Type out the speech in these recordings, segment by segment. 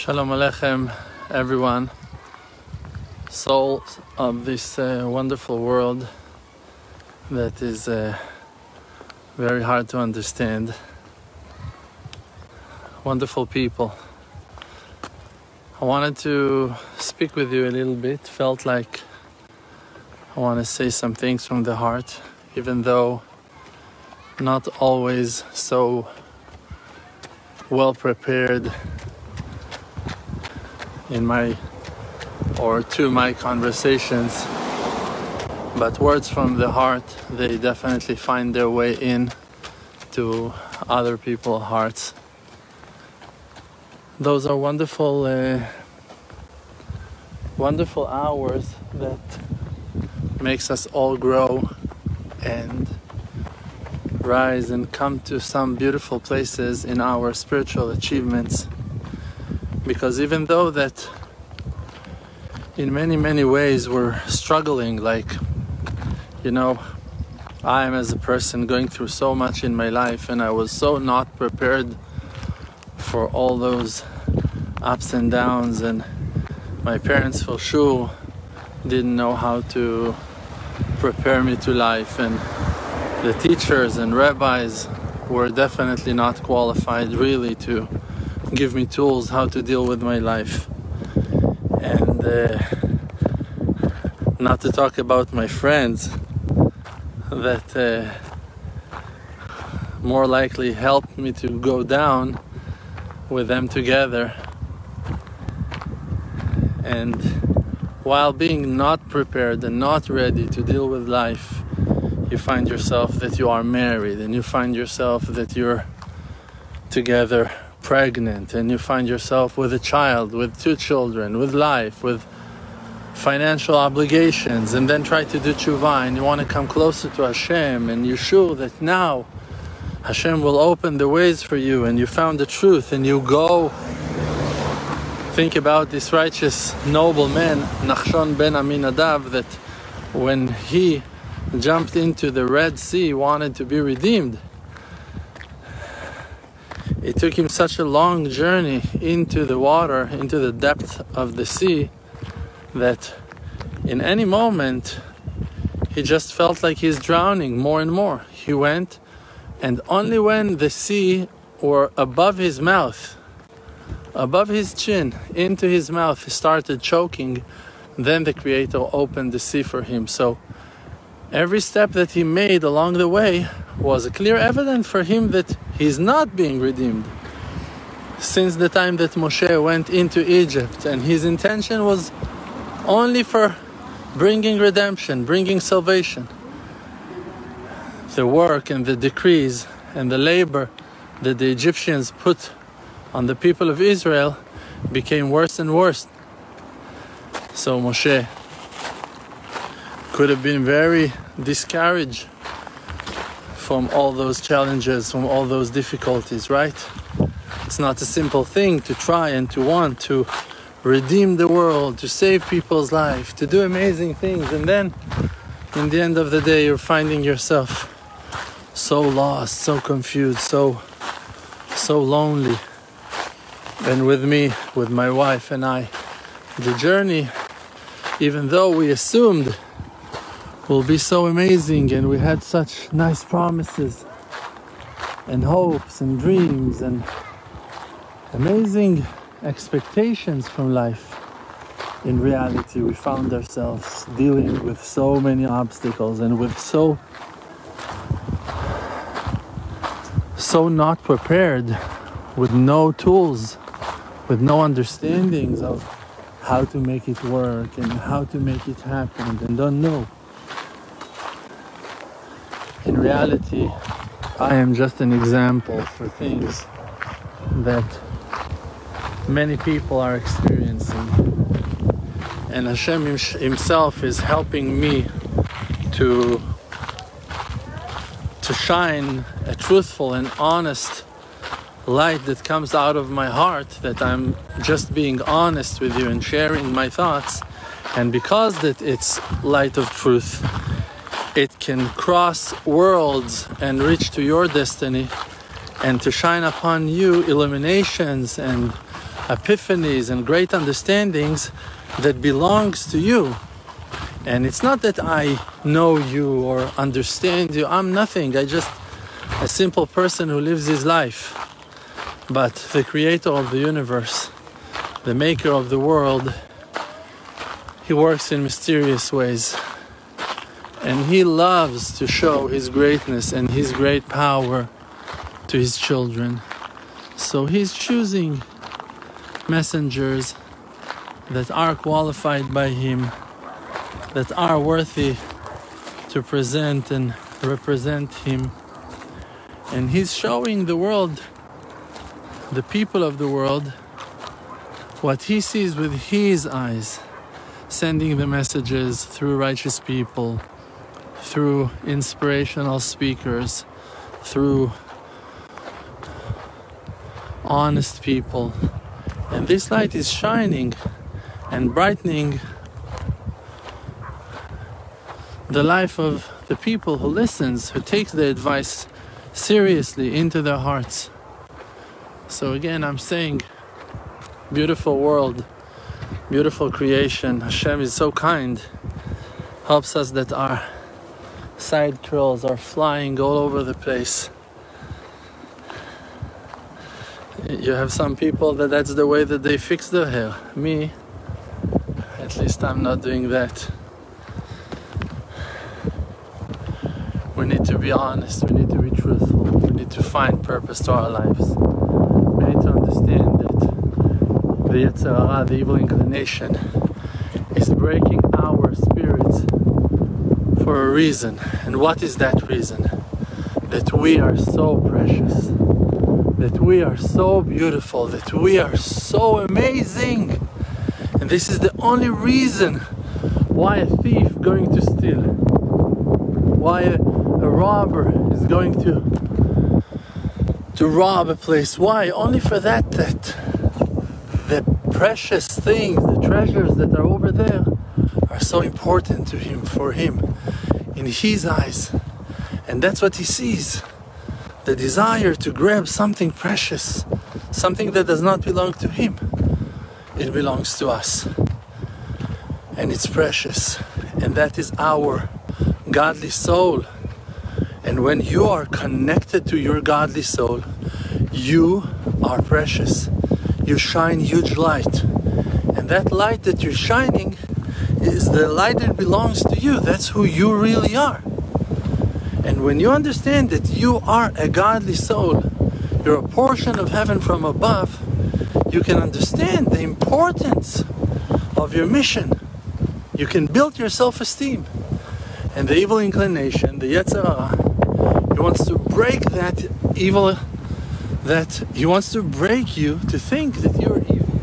Shalom Aleichem, everyone. Souls of this uh, wonderful world that is uh, very hard to understand. Wonderful people. I wanted to speak with you a little bit. Felt like I want to say some things from the heart, even though not always so well prepared in my or to my conversations but words from the heart they definitely find their way in to other people's hearts. Those are wonderful uh, wonderful hours that makes us all grow and rise and come to some beautiful places in our spiritual achievements because even though that in many many ways we're struggling like you know i am as a person going through so much in my life and i was so not prepared for all those ups and downs and my parents for sure didn't know how to prepare me to life and the teachers and rabbis were definitely not qualified really to give me tools how to deal with my life. And uh, not to talk about my friends that uh, more likely helped me to go down with them together. And while being not prepared and not ready to deal with life, you find yourself that you are married and you find yourself that you're together pregnant and you find yourself with a child, with two children, with life, with financial obligations, and then try to do tshuva and you want to come closer to Hashem and you're sure that now Hashem will open the ways for you and you found the truth and you go think about this righteous noble man Nachshon ben Aminadav that when he jumped into the Red Sea wanted to be redeemed it took him such a long journey into the water, into the depth of the sea, that in any moment he just felt like he's drowning more and more. He went, and only when the sea were above his mouth, above his chin, into his mouth, he started choking, then the Creator opened the sea for him. So every step that he made along the way was a clear evidence for him that he's not being redeemed. Since the time that Moshe went into Egypt, and his intention was only for bringing redemption, bringing salvation. The work and the decrees and the labor that the Egyptians put on the people of Israel became worse and worse. So Moshe could have been very discouraged from all those challenges, from all those difficulties, right? It's not a simple thing to try and to want to redeem the world, to save people's life, to do amazing things, and then in the end of the day, you're finding yourself so lost, so confused, so so lonely. And with me, with my wife and I, the journey, even though we assumed will be so amazing and we had such nice promises and hopes and dreams and amazing expectations from life. In reality we found ourselves dealing with so many obstacles and with so so not prepared with no tools with no understandings of how to make it work and how to make it happen and don't know in reality, I am just an example for things that many people are experiencing. And Hashem Himself is helping me to, to shine a truthful and honest light that comes out of my heart, that I'm just being honest with you and sharing my thoughts. And because that it's light of truth, it can cross worlds and reach to your destiny and to shine upon you illuminations and epiphanies and great understandings that belongs to you. And it's not that I know you or understand you. I'm nothing. I just a simple person who lives his life. But the creator of the universe, the maker of the world, he works in mysterious ways. And he loves to show his greatness and his great power to his children. So he's choosing messengers that are qualified by him, that are worthy to present and represent him. And he's showing the world, the people of the world, what he sees with his eyes, sending the messages through righteous people, through inspirational speakers, through honest people. And this light is shining and brightening the life of the people who listens, who takes the advice seriously into their hearts. So again, I'm saying, beautiful world, beautiful creation. Hashem is so kind, helps us that our side curls are flying all over the place. You have some people that that's the way that they fix their hair. Me, at least I'm not doing that. We need to be honest, we need to be truthful, we need to find purpose to our lives. We need to understand that the Yetzer Hara, the evil inclination, is breaking our for a reason. And what is that reason? That we are so precious, that we are so beautiful, that we are so amazing. And this is the only reason why a thief going to steal, why a, a robber is going to to rob a place. Why? Only for that that the precious things, the treasures that are over there are so important to him, for him, in his eyes. And that's what he sees. The desire to grab something precious, something that does not belong to him. It belongs to us. And it's precious. And that is our godly soul. And when you are connected to your godly soul, you are precious. You shine huge light. And that light that you're shining is the light that belongs to you. That's who you really are. And when you understand that you are a godly soul, you're a portion of heaven from above, you can understand the importance of your mission. You can build your self esteem. And the evil inclination, the Yetzer Hara, he wants to break that evil, that he wants to break you to think that you're evil,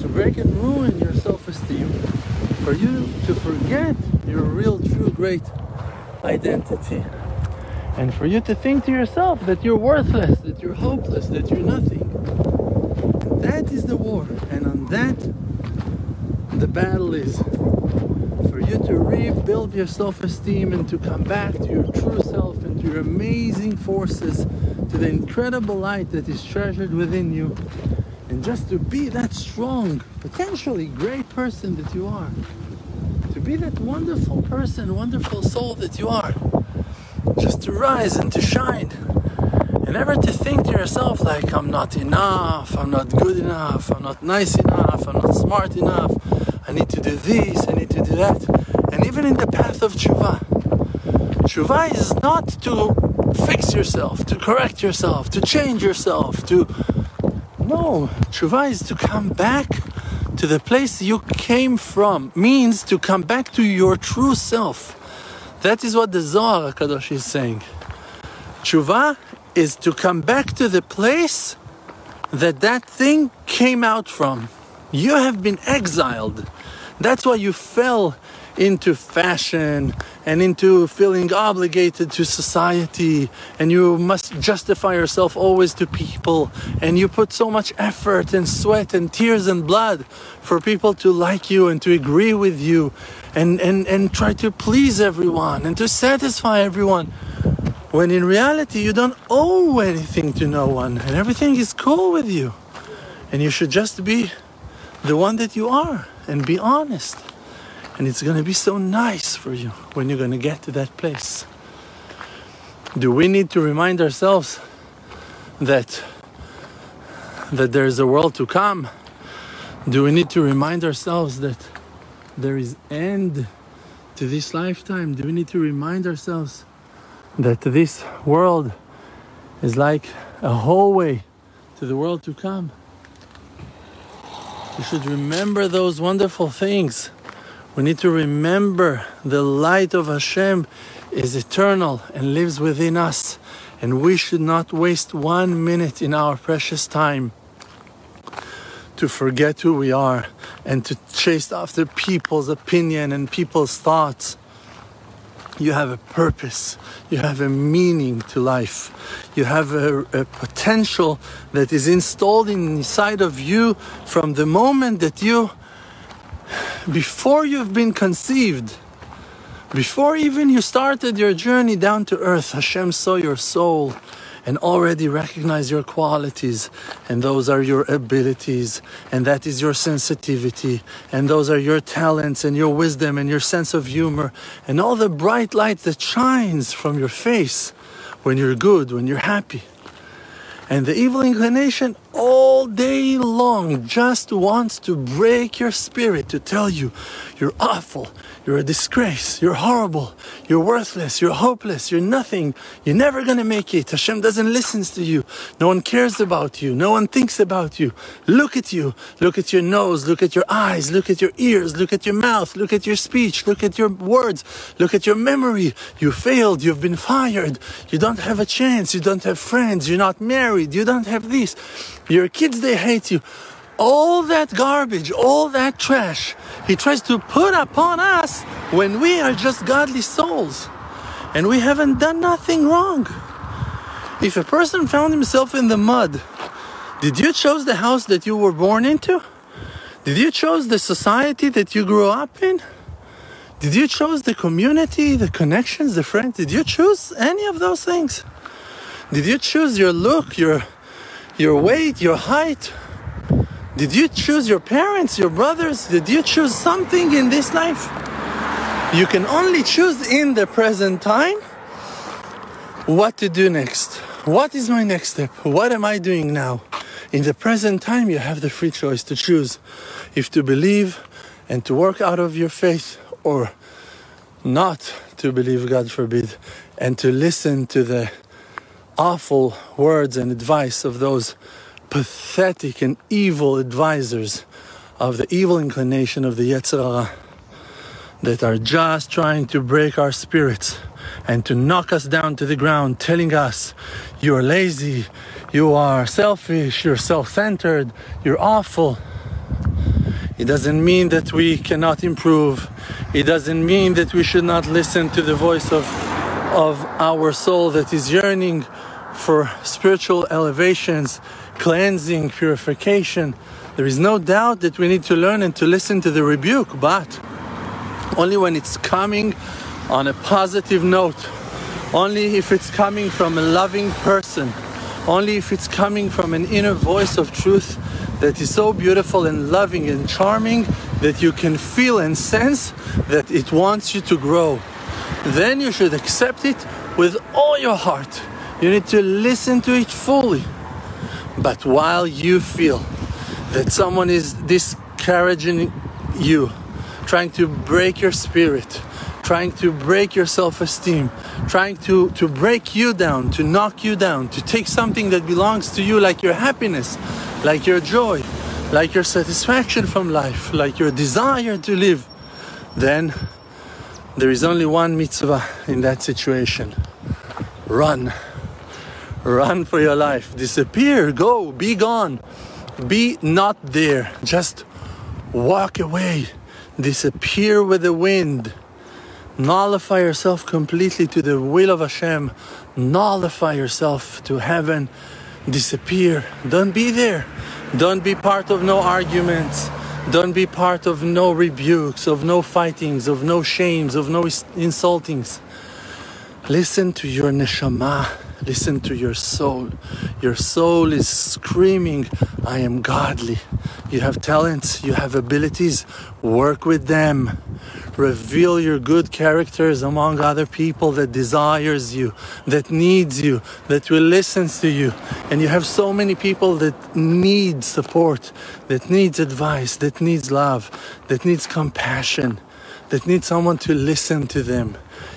to break and ruin your self esteem, for you to forget your real, true, great identity. And for you to think to yourself that you're worthless, that you're hopeless, that you're nothing. That is the war. And on that, the battle is for you to rebuild your self esteem and to come back to your true self and to your amazing forces, to the incredible light that is treasured within you. And just to be that strong, potentially great person that you are. To be that wonderful person, wonderful soul that you are. Just to rise and to shine. And never to think to yourself like, I'm not enough, I'm not good enough, I'm not nice enough, I'm not smart enough, I need to do this, I need to do that. And even in the path of tshuva, tshuva is not to fix yourself, to correct yourself, to change yourself, to. No, tshuva is to come back to the place you came from, means to come back to your true self. That is what the Zohar Kadosh is saying. Tshuva is to come back to the place that that thing came out from. You have been exiled. That's why you fell into fashion and into feeling obligated to society. And you must justify yourself always to people. And you put so much effort and sweat and tears and blood for people to like you and to agree with you and, and, and try to please everyone and to satisfy everyone. When in reality you don't owe anything to no one and everything is cool with you. And you should just be the one that you are and be honest. And it's going to be so nice for you when you're going to get to that place. Do we need to remind ourselves that that there's a world to come? Do we need to remind ourselves that there is end to this lifetime? Do we need to remind ourselves that this world is like a hallway to the world to come? We should remember those wonderful things. We need to remember the light of Hashem is eternal and lives within us, and we should not waste one minute in our precious time to forget who we are and to chase after people's opinion and people's thoughts. You have a purpose, you have a meaning to life, you have a, a, potential that is installed inside of you from the moment that you, before you've been conceived, before even you started your journey down to earth, Hashem saw your soul and already recognized your qualities, and those are your abilities, and that is your sensitivity, and those are your talents, and your wisdom, and your sense of humor, and all the bright light that shines from your face when you're good, when you're happy. And the evil inclination day long just wants to break your spirit to tell you you're awful, you're a disgrace. You're horrible. You're worthless. You're hopeless. You're nothing. You're never to make it. Hashem doesn't listen to you. No one cares about you. No one thinks about you. Look at you. Look at your nose. Look at your eyes. Look at your ears. Look at your mouth. Look at your speech. Look at your words. Look at your memory. You failed. You've been fired. You don't have a chance. You don't have friends. You're not married. You don't have this. Your kids, they hate you all that garbage, all that trash, he tries to put upon us when we are just godly souls and we haven't done nothing wrong. If a person found himself in the mud, did you choose the house that you were born into? Did you choose the society that you grew up in? Did you choose the community, the connections, the friends? Did you choose any of those things? Did you choose your look, your your weight, your height? Did you choose your parents, your brothers? Did you choose something in this life? You can only choose in the present time what to do next. What is my next step? What am I doing now? In the present time, you have the free choice to choose if to believe and to work out of your faith or not to believe, God forbid, and to listen to the awful words and advice of those pathetic and evil advisors of the evil inclination of the Yetzer Hara that are just trying to break our spirits and to knock us down to the ground, telling us you're lazy, you are selfish, you're self centered, you're awful. It doesn't mean that we cannot improve. It doesn't mean that we should not listen to the voice of, of our soul that is yearning for spiritual elevations cleansing, purification. There is no doubt that we need to learn and to listen to the rebuke, but only when it's coming on a positive note, only if it's coming from a loving person, only if it's coming from an inner voice of truth that is so beautiful and loving and charming that you can feel and sense that it wants you to grow. Then you should accept it with all your heart. You need to listen to it fully. But while you feel that someone is discouraging you, trying to break your spirit, trying to break your self esteem, trying to, to break you down, to knock you down, to take something that belongs to you, like your happiness, like your joy, like your satisfaction from life, like your desire to live, then there is only one mitzvah in that situation run. Run for your life. Disappear. Go. Be gone. Be not there. Just walk away. Disappear with the wind. Nullify yourself completely to the will of Hashem. Nullify yourself to heaven. Disappear. Don't be there. Don't be part of no arguments. Don't be part of no rebukes, of no fightings, of no shames, of no insultings. Listen to your neshama Listen to your soul. Your soul is screaming, I am godly. You have talents, you have abilities, work with them. Reveal your good characters among other people that desires you, that needs you, that will listen to you. And you have so many people that need support, that needs advice, that needs love, that needs compassion, that need someone to listen to them.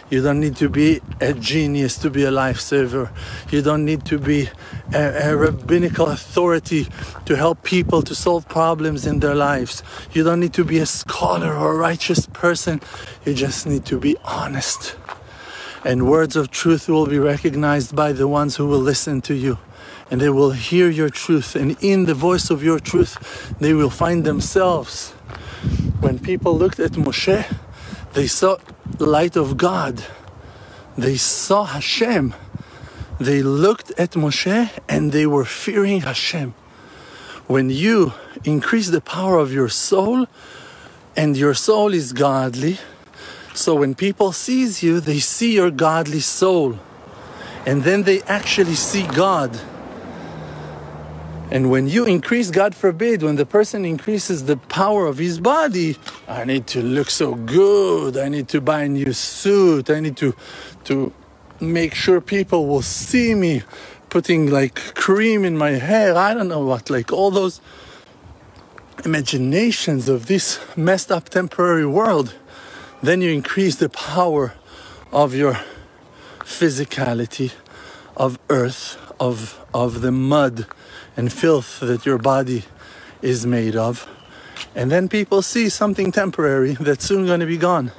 You don't need to be a genius to be a lifesaver. You don't need to be a, a, rabbinical authority to help people to solve problems in their lives. You don't need to be a scholar or a righteous person. You just need to be honest. And words of truth will be recognized by the ones who will listen to you. And they will hear your truth. And in the voice of your truth, they will find themselves. When people looked at Moshe, they saw light of God. They saw Hashem. They looked at Moshe and they were fearing Hashem. When you increase the power of your soul, and your soul is godly, so when people sees you, they see your godly soul, and then they actually see God. And when you increase, God forbid, when the person increases the power of his body, I need to look so good, I need to buy a new suit, I need to to make sure people will see me putting like cream in my hair, I don't know what, like all those imaginations of this messed up temporary world, then you increase the power of your physicality, of earth, of of the mud and filth that your body is made of. And then people see something temporary that's soon going to be gone.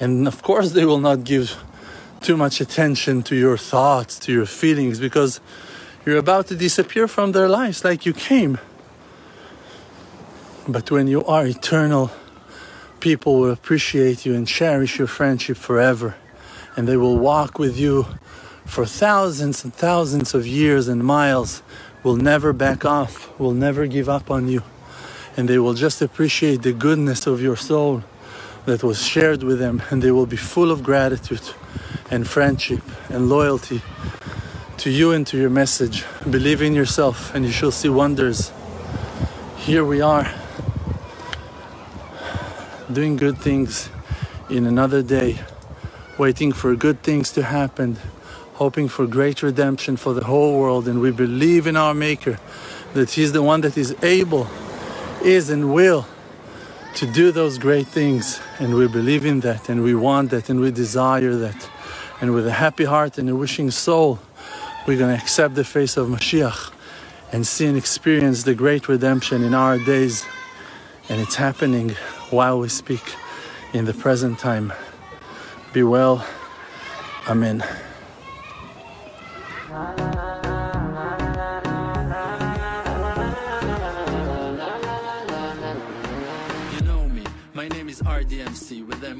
And of course, they will not give too much attention to your thoughts, to your feelings, because you're about to disappear from their lives like you came. But when you are eternal, people will appreciate you and cherish your friendship forever. And they will walk with you for thousands and thousands of years and miles will never back off, will never give up on you. And they will just appreciate the goodness of your soul that was shared with them, and they will be full of gratitude and friendship and loyalty to you and to your message. Believe in yourself, and you shall see wonders. Here we are, doing good things in another day, waiting for good things to happen hoping for great redemption for the whole world. And we believe in our Maker that He's the one that is able, is, and will to do those great things. And we believe in that, and we want that, and we desire that. And with a happy heart and a wishing soul, we're going to accept the face of Mashiach and see and experience the great redemption in our days. And it's happening while we speak in the present time. Be well. Amen.